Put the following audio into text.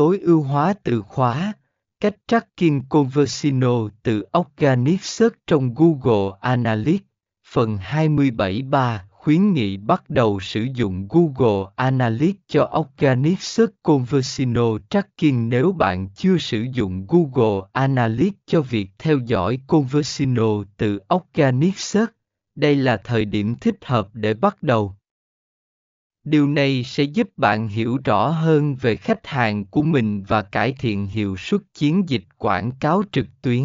tối ưu hóa từ khóa, cách tracking conversino từ Organic Search trong Google Analytics. Phần 273 khuyến nghị bắt đầu sử dụng Google Analytics cho Organic Search Conversino Tracking nếu bạn chưa sử dụng Google Analytics cho việc theo dõi Conversino từ Organic Search. Đây là thời điểm thích hợp để bắt đầu. Điều này sẽ giúp bạn hiểu rõ hơn về khách hàng của mình và cải thiện hiệu suất chiến dịch quảng cáo trực tuyến.